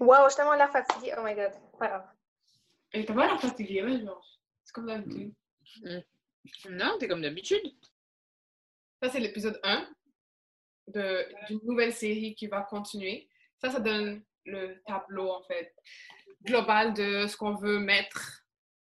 Wow, je suis tellement l'air fatiguée. Oh my god. Pas grave. Et t'as pas l'air fatigué, mais genre, c'est comme d'habitude. Non, t'es comme d'habitude. Ça, c'est l'épisode 1 de- d'une nouvelle série qui va continuer. Ça, ça donne le tableau, en fait, global de ce qu'on veut mettre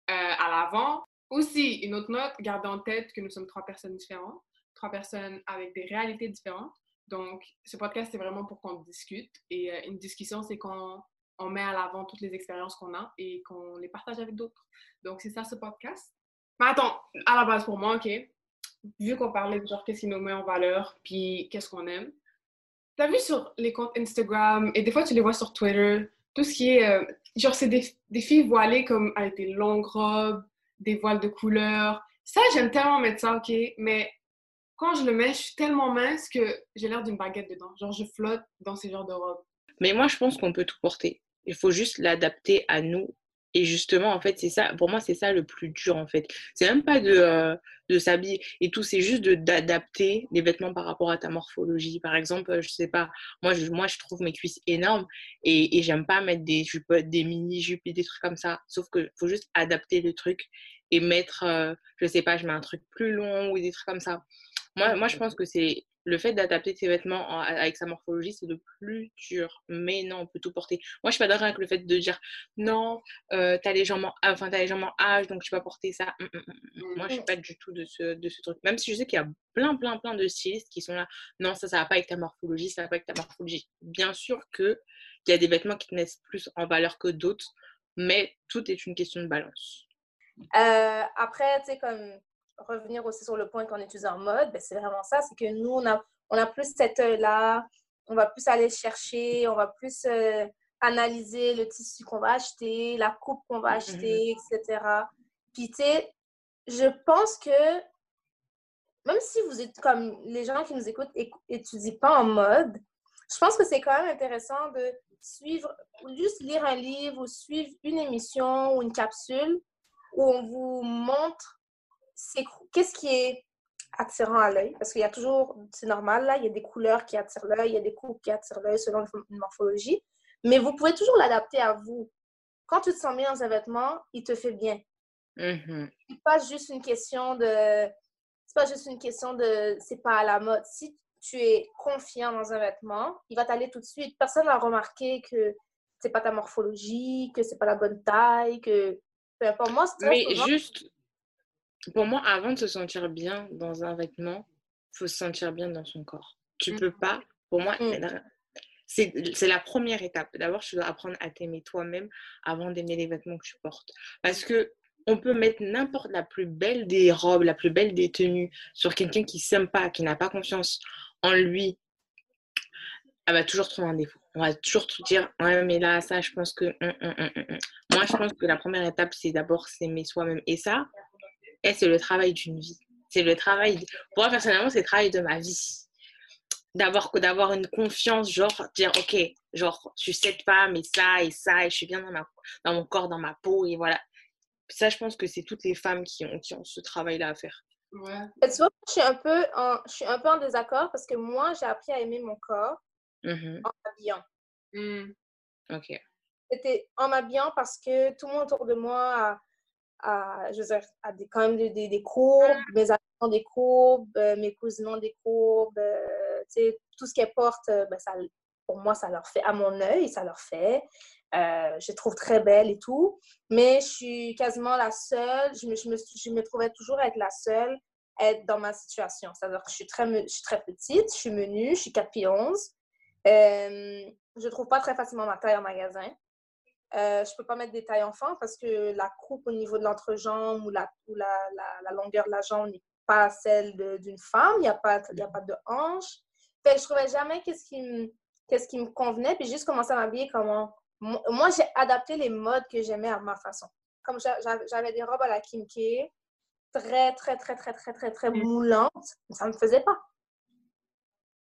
euh, à l'avant. Aussi, une autre note, gardez en tête que nous sommes trois personnes différentes, trois personnes avec des réalités différentes. Donc, ce podcast, c'est vraiment pour qu'on discute. Et euh, une discussion, c'est qu'on on met à l'avant toutes les expériences qu'on a et qu'on les partage avec d'autres. Donc, c'est ça ce podcast. Mais attends, à la base pour moi, OK, vu qu'on parlait de genre qu'est-ce qui nous met en valeur, puis qu'est-ce qu'on aime, t'as vu sur les comptes Instagram, et des fois tu les vois sur Twitter, tout ce qui est, euh, genre c'est des, des filles voilées comme avec des longues robes, des voiles de couleur. Ça, j'aime tellement mettre ça, OK, mais quand je le mets, je suis tellement mince que j'ai l'air d'une baguette dedans. Genre, je flotte dans ces genres de robes. Mais moi, je pense qu'on peut tout porter. Il faut juste l'adapter à nous. Et justement, en fait, c'est ça, pour moi, c'est ça le plus dur, en fait. C'est même pas de, euh, de s'habiller et tout, c'est juste d'adapter les vêtements par rapport à ta morphologie. Par exemple, euh, je sais pas, moi, je, moi, je trouve mes cuisses énormes et, et j'aime pas mettre des jupes, des mini-jupes et des trucs comme ça. Sauf que faut juste adapter le truc et mettre, euh, je sais pas, je mets un truc plus long ou des trucs comme ça. Moi, moi je pense que c'est le fait d'adapter tes vêtements en- avec sa morphologie, c'est le plus dur. Mais non, on peut tout porter. Moi, je suis pas d'accord avec le fait de dire non, euh, t'as les jambes en enfin, t'as les jambes en H, donc tu peux porter ça. Hum, hum, hum. Moi, je suis pas du tout de ce, de ce truc. Même si je sais qu'il y a plein, plein, plein de stylistes qui sont là. Non, ça, ça va pas avec ta morphologie, ça va pas avec ta morphologie. Bien sûr que il y a des vêtements qui te mettent plus en valeur que d'autres, mais tout est une question de balance. Euh, après, tu sais, comme revenir aussi sur le point qu'on utilise en mode, ben, c'est vraiment ça, c'est que nous, on a, on a plus cet œil-là, on va plus aller chercher, on va plus euh, analyser le tissu qu'on va acheter, la coupe qu'on va acheter, etc. Puis, tu sais, je pense que même si vous êtes comme les gens qui nous écoutent écou- étudient pas en mode, je pense que c'est quand même intéressant de suivre, ou juste lire un livre ou suivre une émission ou une capsule où on vous montre qu'est-ce qui est attirant à l'œil? Parce qu'il y a toujours, c'est normal, là, il y a des couleurs qui attirent l'œil, il y a des coupes qui attirent l'œil selon une morphologie. Mais vous pouvez toujours l'adapter à vous. Quand tu te sens bien dans un vêtement, il te fait bien. Mhm. C'est pas juste une question de. C'est pas juste une question de. C'est pas à la mode. Si tu es confiant dans un vêtement, il va t'aller tout de suite. Personne n'a remarqué que c'est pas ta morphologie, que c'est pas la bonne taille, que. Peu importe. Moi, Mais souvent- juste, pour moi, avant de se sentir bien dans un vêtement, il faut se sentir bien dans son corps. Tu Mm. peux pas, pour moi, Mm. c'est la première étape. D'abord, tu dois apprendre à t'aimer toi-même avant d'aimer les vêtements que tu portes. Parce que on peut mettre n'importe la plus belle des robes, la plus belle des tenues sur quelqu'un qui s'aime pas, qui n'a pas confiance en lui. Elle va toujours trouver un défaut. On va toujours te dire, ouais, mais là, ça, je pense que. hum, hum, hum. Moi, je pense que la première étape, c'est d'abord s'aimer soi-même. Et ça, eh, c'est le travail d'une vie. C'est le travail. Pour moi, personnellement, c'est le travail de ma vie. d'avoir d'avoir une confiance genre dire ok genre je suis cette femme et ça et ça et je suis bien dans ma dans mon corps dans ma peau et voilà ça je pense que c'est toutes les femmes qui ont qui ont ce travail là à faire Ouais. Et tu vois, je suis un peu en, je suis un peu en désaccord parce que moi, j'ai appris à aimer mon corps Mhm. en m'habillant. Hmm. ok C'était en m'habillant parce que tout le monde autour de moi a- je veux dire, des, quand même des, des, des courbes, mes amis ont des courbes, euh, mes cousines ont des courbes, euh, tu sais, tout ce qu'elles portent, euh, ben, ça, pour moi, ça leur fait, à mon œil, ça leur fait. Euh, je les trouve très belles et tout. Mais je suis quasiment la seule, je me, je me, je me trouvais toujours être la seule à être dans ma situation. C'est-à-dire que je suis très, je suis très petite, je suis menue, je suis 4 pieds 11. Euh, je ne trouve pas très facilement ma taille en magasin. Euh, je ne peux pas mettre des tailles enfants parce que la coupe au niveau de l'entrejambe ou, la, ou la, la, la longueur de la jambe n'est pas celle de- d'une femme. Il n'y a, pas- y a pas de hanche. Fait que je ne trouvais jamais qu'est-ce qui, me- qu'est-ce qui me convenait. Puis juste commencé à m'habiller comment. Moi, j'ai adapté les modes que j'aimais à ma façon. Comme j'a- j'a- j'avais des robes à la Kim K, très, très, très, très, très, très, très moulantes, ça ne me faisait pas.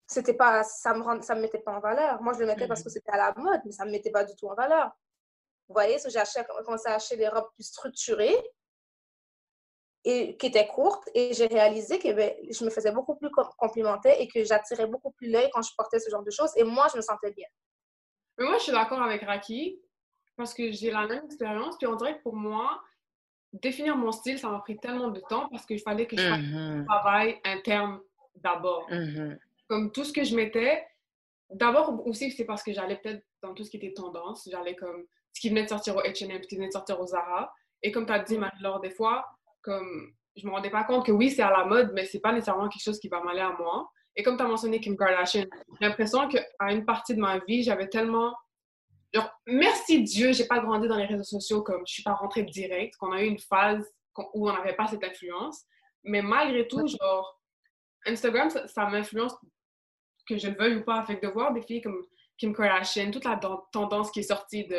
C'était pas, ça me rend- ça me mettait pas en valeur. Moi, je le mettais parce que c'était à la mode, mais ça me mettait pas du tout en valeur. Vous voyez, so j'ai acheté- commencé à acheter des robes plus structurées et qui étaient courtes et j'ai réalisé que ben, je me faisais beaucoup plus com- complimenter et que j'attirais beaucoup plus l'œil quand je portais ce genre de choses et moi, je me sentais bien. Mais moi, je suis d'accord avec Raki parce que j'ai la même expérience. Puis on dirait que pour moi, définir mon style, ça m'a pris tellement de temps parce qu'il fallait que je fasse un Mhm. travail interne d'abord. Mhm. Comme tout ce que je mettais, d'abord aussi, c'est parce que j'allais peut-être dans tout ce qui était tendance. J'allais comme ce qui venait de sortir au H&M, ce qui venait de sortir au Zara. Et comme tu as dit, Marie-Laure, des fois, comme je me rendais pas compte que oui, c'est à la mode, mais c'est pas nécessairement quelque chose qui va m'aller à moi. Et comme tu as mentionné Kim Kardashian, j'ai l'impression qu'à une partie de ma vie, j'avais tellement. Genre, merci Dieu, j'ai pas grandi dans les réseaux sociaux comme je suis pas rentrée direct, qu'on a eu une phase où on n'avait pas cette influence. Mais malgré tout, genre, Instagram, ça, ça m'influence que je le veuille ou pas. Que de voir des filles comme Kim Kardashian, toute la dan- tendance qui est sortie de,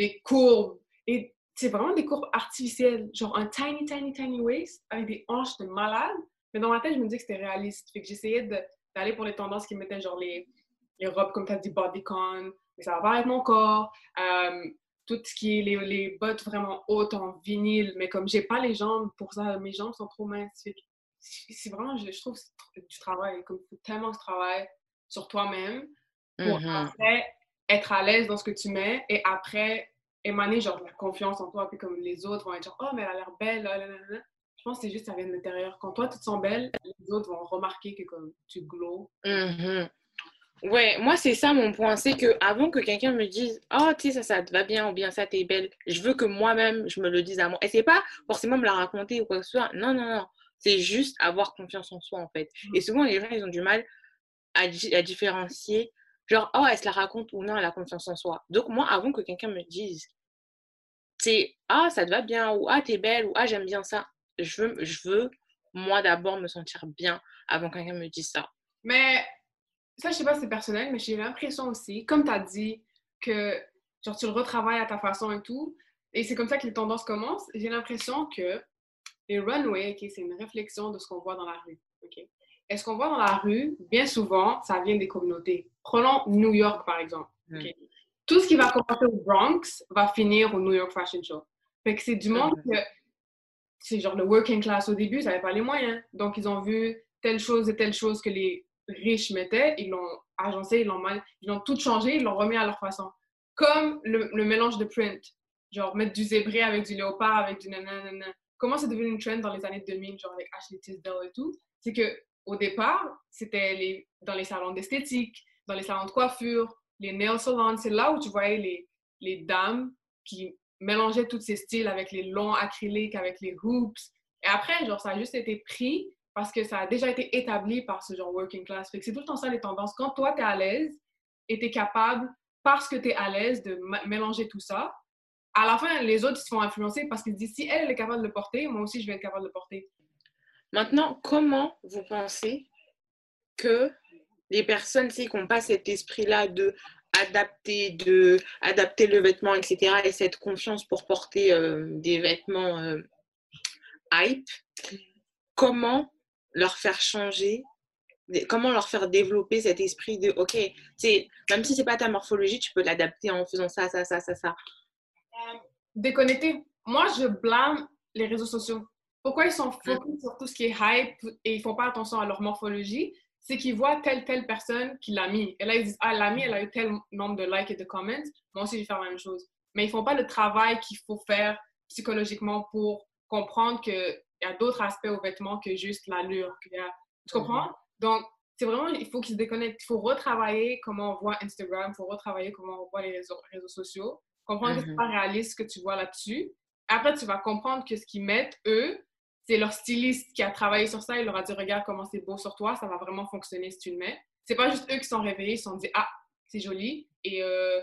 des courbes, et c'est vraiment des courbes artificielles, genre un tiny, tiny, tiny waist avec des hanches de malade. Mais dans ma tête, je me disais que c'était réaliste. Fait que j'essayais de- d'aller pour les tendances qui mettaient genre les, les robes, comme tu as dit, bodycon, mais ça va pas avec mon corps. Euh, tout ce qui est les, les bottes vraiment hautes en vinyle, mais comme j'ai pas les jambes pour ça, mes jambes sont trop minces. C'est vraiment, je, je trouve, du travail. Comme faut tellement que tu travailles sur toi-même pour Mhm. après être à l'aise dans ce que tu mets et après émaner genre de la confiance en toi. Puis comme les autres vont être genre, oh, mais elle a l'air belle. là, là, là, là. Je pense que c'est juste ça vient de l'intérieur. Quand toi, tu te sens belle, les autres vont remarquer que comme tu glows. Mhm. Ouais, moi c'est ça mon point, c'est que avant que quelqu'un me dise oh tu sais ça ça te va bien ou bien ça t'es belle, je veux que moi-même je me le dise à moi. Et c'est pas forcément me la raconter ou quoi que ce soit. Non non non, c'est juste avoir confiance en soi en fait. Et souvent les gens ils ont du mal à différencier genre oh elle se la raconte ou non elle a confiance en soi. Donc moi avant que quelqu'un me dise c'est ah ça te va bien ou ah t'es belle ou ah j'aime bien ça, je veux je veux moi d'abord me sentir bien avant que quelqu'un me dise ça. Mais ça, je sais pas si c'est personnel, mais j'ai l'impression aussi, comme tu as dit, que genre tu le retravailles à ta façon et tout, et c'est comme ça que les tendances commencent, j'ai l'impression que les runways, ok, c'est une réflexion de ce qu'on voit dans la rue. Et ce qu'on voit dans la rue, bien souvent, ça vient des communautés. Prenons New York, par exemple. ok. Tout ce qui va commencer au Bronx va finir au New York Fashion Show. Fait que c'est du monde que c'est genre le working class au début, ça n'avait pas les moyens. Donc, ils ont vu telle chose et telle chose que les riches mettaient, ils l'ont agencé, ils l'ont mal, ils l'ont tout changé, ils l'ont remis à leur façon. Comme le, le mélange de print. Genre, mettre du zébré avec du léopard, avec du nanana. Comment c'est devenu une trend dans les années 2000, genre avec Ashley Tisdale et tout? C'est que au départ, c'était les, dans les salons d'esthétique, dans les salons de coiffure, les nail salons. C'est là où tu voyais les, les dames qui mélangeaient tous ces styles avec les longs acryliques, avec les hoops. Et après, genre, ça a juste été pris parce que ça a déjà été établi par ce genre working class. Que c'est tout le temps ça les tendances. Quand toi, tu es à l'aise et tu es capable, parce que tu es à l'aise, de mélanger tout ça, à la fin, les autres se font influencer parce qu'ils se disent si elle, elle est capable de le porter, moi aussi, je vais être capable de le porter. Maintenant, comment vous pensez que les personnes qui n'ont pas cet esprit-là de adapter, de adapter le vêtement, etc., et cette confiance pour porter euh, des vêtements euh, hype, comment leur faire changer comment leur faire développer cet esprit de, ok, même si c'est pas ta morphologie, tu peux l'adapter en faisant ça, ça, ça, ça, ça. Déconnecter. Moi, je blâme les réseaux sociaux. Pourquoi ils sont focus sur tout ce qui est hype et ils font pas attention à leur morphologie? C'est qu'ils voient telle, telle personne qui l'a mis. Et là, ils disent, ah, l'a mis, elle a eu tel nombre de likes et de comments. Moi aussi, je vais faire la même chose. Mais ils font pas le travail qu'il faut faire psychologiquement pour comprendre qu'il y a d'autres aspects aux vêtements que juste l'allure. Tu comprends? Mhm. Donc, c'est vraiment, il faut qu'ils se déconnectent. Il faut retravailler comment on voit Instagram, il faut retravailler comment on voit les réseaux, réseaux sociaux, comprendre que c'est mhm. pas réaliste ce que tu vois là-dessus. Après, tu vas comprendre que ce qu'ils mettent, eux, c'est leur styliste qui a travaillé sur ça. Il leur a dit, regarde comment c'est beau sur toi, ça va vraiment fonctionner si tu le mets. C'est pas juste eux qui sont réveillés, ils se sont dit, ah, c'est joli. Et euh,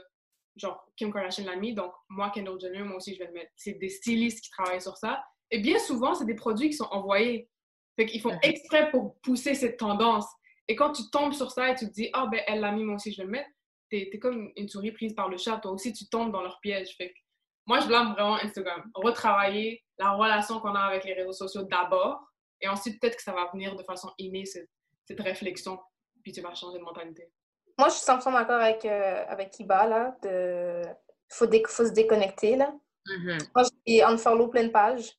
genre, Kim Kardashian l'a mis, donc moi, Kendall Jenner, moi aussi, je vais le mettre. C'est des stylistes qui travaillent sur ça. Et bien souvent, c'est des produits qui sont envoyés. Fait qu'ils font exprès pour pousser cette tendance. Et quand tu tombes sur ça et tu te dis, ah, ben, elle l'a mis, moi aussi, je vais le mettre, t'es es comme une souris prise par le chat. Toi aussi, tu tombes dans leur piège. Fait moi, je blâme vraiment Instagram. Retravailler la relation qu'on a avec les réseaux sociaux d'abord. Et ensuite, peut-être que ça va venir de façon innée, cette, cette réflexion. Puis tu vas changer de mentalité. Moi, je suis 100% d'accord avec, euh, avec Kiba, là. De... Il faut, faut, se déconnecter, là. Mm-hmm. Moi, j'ai unfollow plein de pages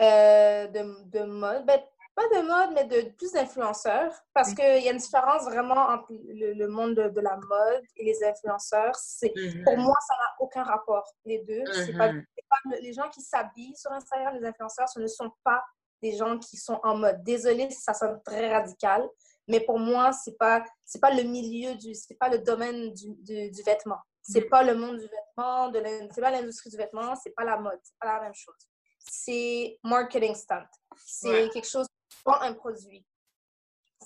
euh, de, de, mode. Ben, pas de mode, mais de plus d'influenceurs. Parce mm. qu'il y a une différence vraiment entre le, monde de, la mode et les influenceurs. C'est, mm-hmm. Pour moi, ça n'a aucun rapport, les deux. c'est pas, mm-hmm. les gens qui s'habillent sur Instagram, les influenceurs, ce ne sont pas des gens qui sont en mode. Désolée si ça sonne très radical, mais pour moi, c'est pas c'est pas le milieu du c'est pas le domaine du, du, vêtement. C'est mm. pas le monde du vêtement, de c'est pas l'industrie du vêtement, c'est pas la mode, c'est pas la même chose. C'est marketing stunt. C'est quelque chose un produit.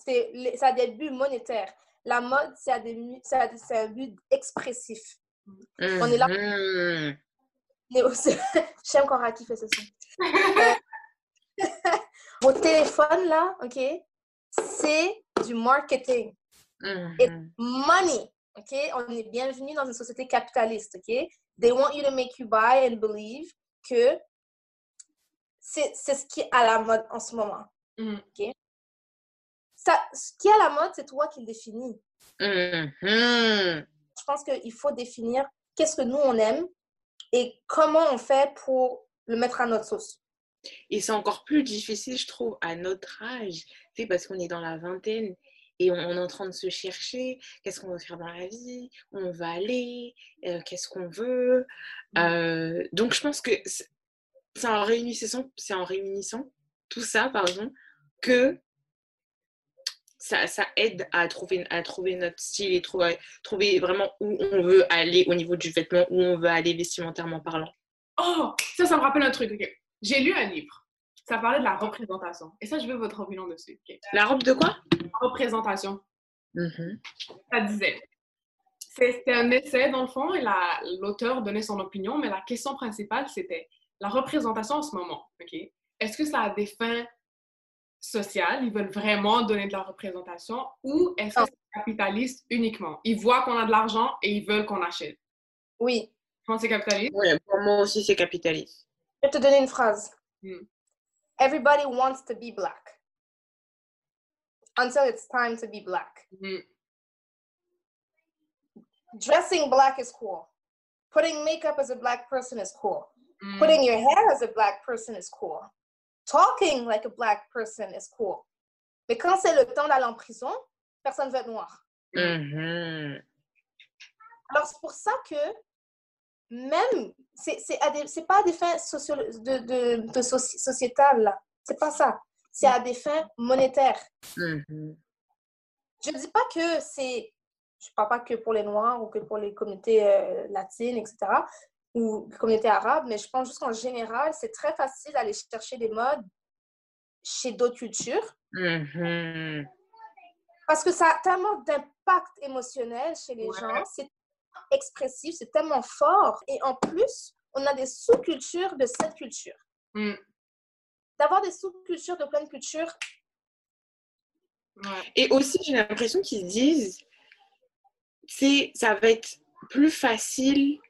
C'est ça a des buts monétaires. La mode, c'est un but expressif. On est là. -hmm. J'aime quand qui fait ceci. Vos téléphones, là, OK, c'est du marketing. Mm money. OK? On est bienvenu dans une société capitaliste. OK? They want you to make you buy and believe que c'est ce qui est à la mode en ce moment. Mm. Ça, ce qui est à la mode, c'est toi qui le définis. Mm-hmm. Je pense qu'il faut définir qu'est-ce que nous, on aime et comment on fait pour le mettre à notre sauce. Et c'est encore plus difficile, je trouve, à notre âge, parce qu'on est dans la vingtaine et on, est en train de se chercher, qu'est-ce qu'on veut faire dans la vie, où on va aller, euh, qu'est-ce qu'on veut. Mmh. Euh, donc je pense que c'est en réunissant, c'est en réunissant tout ça, pardon, que ça, ça, aide à trouver, à trouver notre style et trouver, trouver vraiment où on veut aller au niveau du vêtement, où on veut aller vestimentairement parlant. Oh, ça, ça me rappelle un truc. J'ai lu un livre ça parlait de la représentation. Et ça, je veux votre opinion dessus. La robe de quoi? représentation. Mm-hmm. Ça disait. C'était un essai, dans le fond, et l'auteur donnait son opinion, mais la question principale, c'était la représentation en ce moment. OK? Est-ce que ça a des fins sociales? Ils veulent vraiment donner de la représentation ou est-ce que c'est capitaliste uniquement? Ils voient qu'on a de l'argent et ils veulent qu'on achète. Oui. Pense c'est capitaliste? Oui, pour moi aussi, c'est capitaliste. Je vais te donner une phrase. Hmm. everybody wants to be black until it's time to be black. Mm-hmm. Dressing black is cool. Putting makeup as a black person is cool. Mm. Putting your hair as a black person is cool. Talking like a black person is cool. Mais quand c'est le temps d'aller en prison, personne ne veut être noir. Mm-hmm. Alors, c'est pour ça que même, c'est pas à des fins de, de, de sociétales, là. C'est pas ça. C'est à des fins monétaires. Mm-hmm. Je dis pas que c'est. Je parle pas que pour les Noirs ou que pour les communautés euh, latines, etc. ou les communautés arabes, mais je pense juste qu'en général, c'est très facile d'aller chercher des modes chez d'autres cultures. Mm-hmm. Parce que ça a tellement d'impact émotionnel chez les gens. C'est expressif, c'est tellement fort. Et en plus, on a des sous-cultures de cette culture. Mm. D'avoir des sous-cultures de plein de cultures. Et aussi, j'ai l'impression qu'ils disent, c'est, ça va être plus facile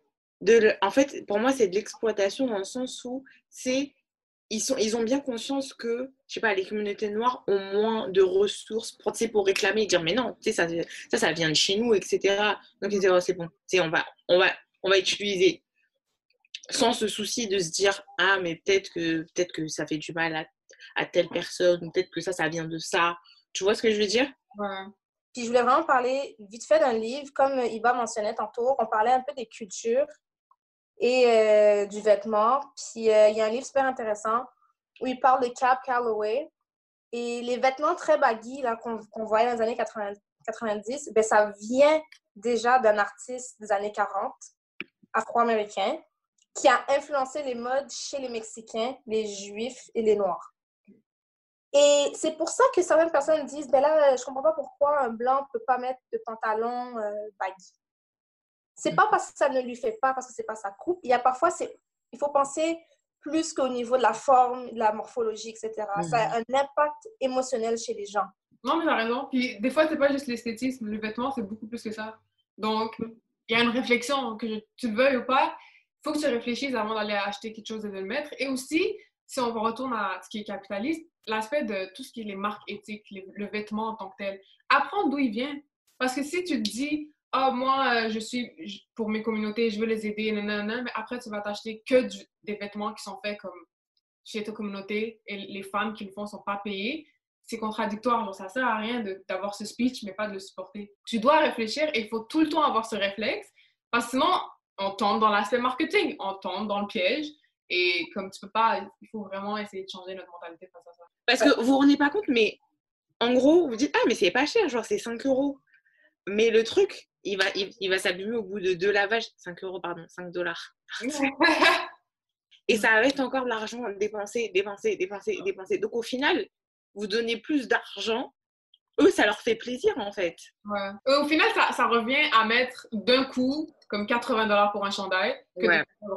En fait, pour moi, c'est de l'exploitation dans le sens où c'est ils, sont, ils ont bien conscience que, je sais pas, les communautés noires ont moins de ressources pour, pour réclamer et dire, mais non, ça, ça, ça vient de chez nous, etc. Donc, ils disent, oh, c'est bon, on va, on, va, on va utiliser sans ce souci de se dire, ah, mais peut-être que, peut que ça fait du mal à, à telle personne, peut-être que ça, ça vient de ça. Tu vois ce que je veux dire? Ouais. Puis je voulais vraiment parler vite fait d'un livre, comme Iba mentionnait tantôt, on parlait un peu des cultures et euh, du vêtement. Puis euh, il y a un livre super intéressant où il parle de Cap Calloway. Et les vêtements très baggy qu'on voyait dans les années 90, ben, ça vient déjà d'un artiste des années 40, afro-américain, qui a influencé les modes chez les Mexicains, les Juifs et les Noirs. Et c'est pour ça que certaines personnes disent, ben là, je comprends pas pourquoi un blanc peut pas mettre de pantalon euh, baggy. C'est pas parce que ça ne lui fait pas, parce que c'est pas sa coupe. Il y a parfois, il faut penser plus qu'au niveau de la forme, de la morphologie, etc. Ça a un impact émotionnel chez les gens. Non, mais t'as raison. Puis des fois, c'est pas juste l'esthétisme. Le vêtement, c'est beaucoup plus que ça. Donc, il y a une réflexion, que tu le veuilles ou pas, il faut que tu réfléchisses avant d'aller acheter quelque chose et de le mettre. Et aussi, si on retourne à ce qui est capitaliste, l'aspect de tout ce qui est les marques éthiques, le vêtement en tant que tel. Apprends d'où il vient. Parce que si tu te dis, ah, moi, euh, je suis pour mes communautés, je veux les aider, nanana, mais après, tu vas t'acheter que des vêtements qui sont faits comme chez ta communauté et les femmes qui le font ne sont pas payées. C'est contradictoire. Donc, ça sert à rien d'avoir ce speech, mais pas de le supporter. Tu dois réfléchir et il faut tout le temps avoir ce réflexe parce que sinon, on tombe dans l'aspect marketing, on tombe dans le piège. Et comme tu peux pas, il faut vraiment essayer de changer notre mentalité face à ça. Parce que vous vous rendez pas compte, mais en gros, vous dites, ah, mais c'est pas cher, genre c'est 5 euros. Mais le truc, il va, il, va s'abîmer au bout de deux lavages. 5 euros, pardon, 5 dollars. Et ça être encore de l'argent dépensé, dépensé, dépensé, dépensé. Donc au final, vous donnez plus d'argent. Eux, ça leur fait plaisir en fait. Ouais. Au final, ça, ça revient à mettre d'un coup comme 80 dollars pour un chandail que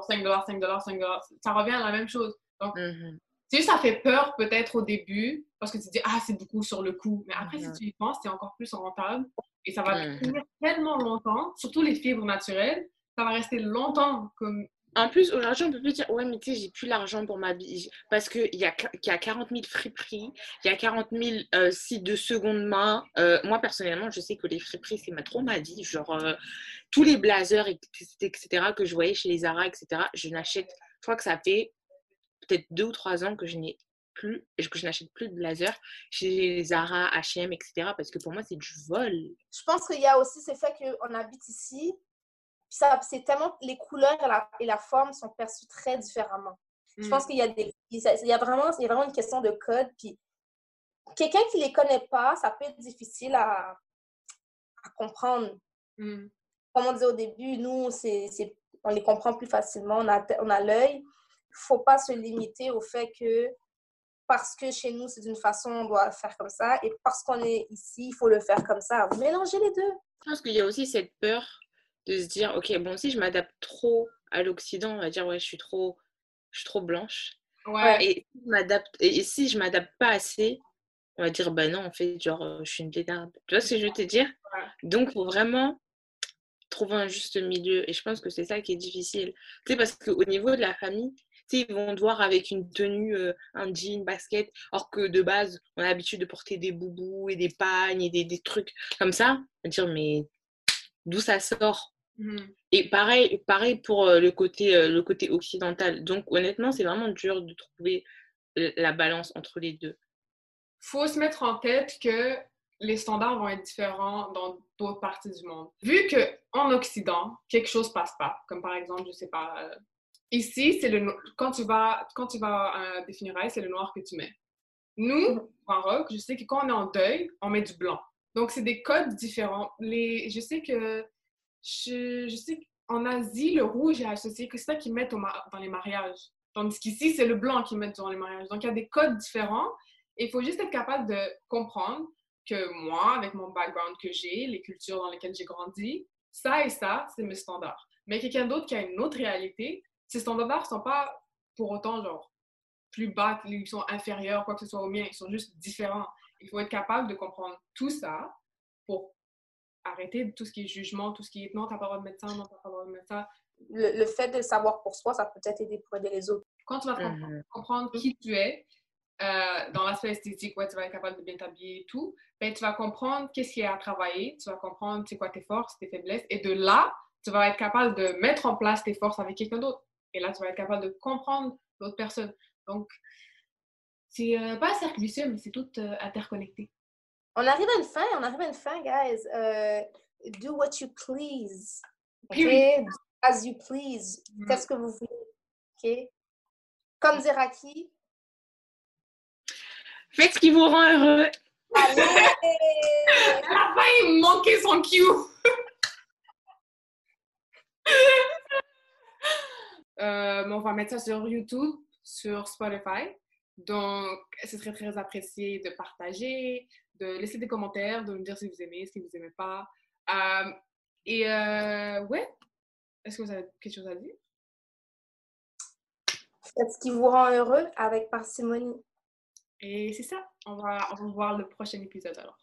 5 dollars, 5 dollars, 5 dollars. Ça revient à la même chose. Donc, mm ça fait peur peut-être au début parce que tu te dis, ah, c'est beaucoup sur le coup. Mais après, si tu y penses, c'est encore plus rentable et ça va mmh. tenir tellement longtemps, surtout les fibres naturelles, ça va rester longtemps comme. En plus, aujourd'hui, on peut plus dire, ouais, mais tu sais, j'ai plus l'argent pour m'habiller. Parce qu'il y a, y a 40 000 friperies, il y a 40 000 euh, sites de seconde main. Euh, moi, personnellement, je sais que les friperies, c'est ma trop ma vie. Genre, euh, tous les blazers, etc., que je voyais chez les Zara, etc., je n'achète. Je crois que ça fait peut-être deux ou trois ans que je n'ai plus, que je n'achète plus de blazer chez Zara, H&M, etc. Parce que pour moi, c'est du vol. Je pense qu'il y a aussi ce fait qu'on habite ici. Ça, c'est tellement les couleurs et la, et la, forme sont perçues très différemment. Je pense mm. qu'il y a des, il y a vraiment, il y a vraiment une question de code. Puis quelqu'un qui les connaît pas, ça peut être difficile à, à comprendre. Mm. Comme on disait au début, nous, c'est, on les comprend plus facilement. On a, on a l'œil. Il faut pas se limiter au fait que parce que chez nous, c'est d'une façon, on doit faire comme ça, et parce qu'on est ici, il faut le faire comme ça. Mélangez les deux. Je pense qu'il y a aussi cette peur de se dire, ok, bon, si je m'adapte trop à l'Occident, on va dire, ouais, je suis trop, je suis trop blanche. Ouais. Et, si je m'adapte pas assez, on va dire, bah non, en fait, genre, euh, je suis une blédarde. Tu vois ce que je veux te dire? Donc, il faut vraiment trouver un juste milieu. Et je pense que c'est ça qui est difficile. Tu sais, parce qu'au niveau de la famille, ils vont devoir avec une tenue, euh, un jean, basket, or que de base, on a l'habitude de porter des boubous et des pagnes et des, des trucs comme ça. On dire, mais d'où ça sort? Mmh. Et pareil, pareil pour euh, le côté, euh, le côté occidental. Donc, honnêtement, c'est vraiment dur de trouver la balance entre les deux. faut se mettre en tête que les standards vont être différents dans d'autres parties du monde. Vu qu'en Occident, quelque chose passe pas, comme par exemple, je sais pas, Ici, c'est le quand tu vas quand tu vas à des funérailles, c'est le noir que tu mets. Nous, au Maroc, je sais que quand on est en deuil, on met du blanc. Donc c'est des codes différents. Les, je sais que je, je sais qu'en Asie, le rouge est associé que c'est ça qu'ils mettent dans les mariages. Tandis qu'ici, c'est le blanc qu'ils mettent dans les mariages. Donc il y a des codes différents. Et il faut juste être capable de comprendre que moi, avec mon background que j'ai, les cultures dans lesquelles j'ai grandi, ça et ça, c'est mes standards. Mais quelqu'un d'autre qui a une autre réalité, ces standards ne sont pas pour autant genre plus bas, ils sont inférieurs, quoi que ce soit au mien, ils sont juste différents. Il faut être capable de comprendre tout ça pour arrêter tout ce qui est jugement, tout ce qui est non, t'as pas le droit de mettre ça, non, t'as pas le droit de mettre ça. Le, fait de savoir pour soi, ça peut être aider pour aider les autres. Quand tu vas Mhm. comprendre qui tu es, euh, dans l'aspect esthétique, ouais, tu vas être capable de bien t'habiller et tout, ben, tu vas comprendre qu'est-ce qu'il y a à travailler, tu vas comprendre c'est quoi tes forces, tes faiblesses, et de là, tu vas être capable de mettre en place tes forces avec quelqu'un d'autre. Et là, tu vas être capable de comprendre l'autre personne. Donc, c'est euh, pas un cercle vicieux, mais c'est tout euh, interconnecté. On arrive à une fin, on arrive à une fin, guys. Euh, do what you please. OK? Period. As you please. Mm. Faites ce que vous voulez. OK? Comme qui? Faites ce qui vous rend heureux. Allez! La fin, il manquait son cue! Euh, mais on va mettre ça sur YouTube, sur Spotify. Donc, ce serait très apprécié de partager, de laisser des commentaires, de nous dire si vous aimez, si vous n'aimez pas. Euh, et euh, ouais, est-ce que vous avez quelque chose à dire? Faites ce qui vous rend heureux avec parcimonie. Et c'est ça, on va, on va voir le prochain épisode alors.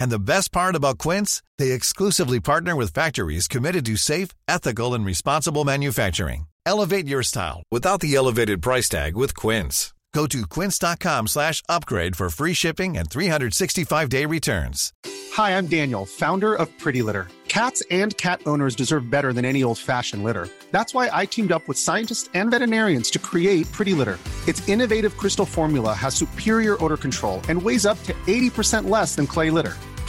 And the best part about Quince, they exclusively partner with factories committed to safe, ethical, and responsible manufacturing. Elevate your style without the elevated price tag with Quince. Go to quince.com slash upgrade for free shipping and 365-day returns. Hi, I'm Daniel, founder of Pretty Litter. Cats and cat owners deserve better than any old fashioned litter. That's why I teamed up with scientists and veterinarians to create Pretty Litter. Its innovative crystal formula has superior odor control and weighs up to 80% less than clay litter.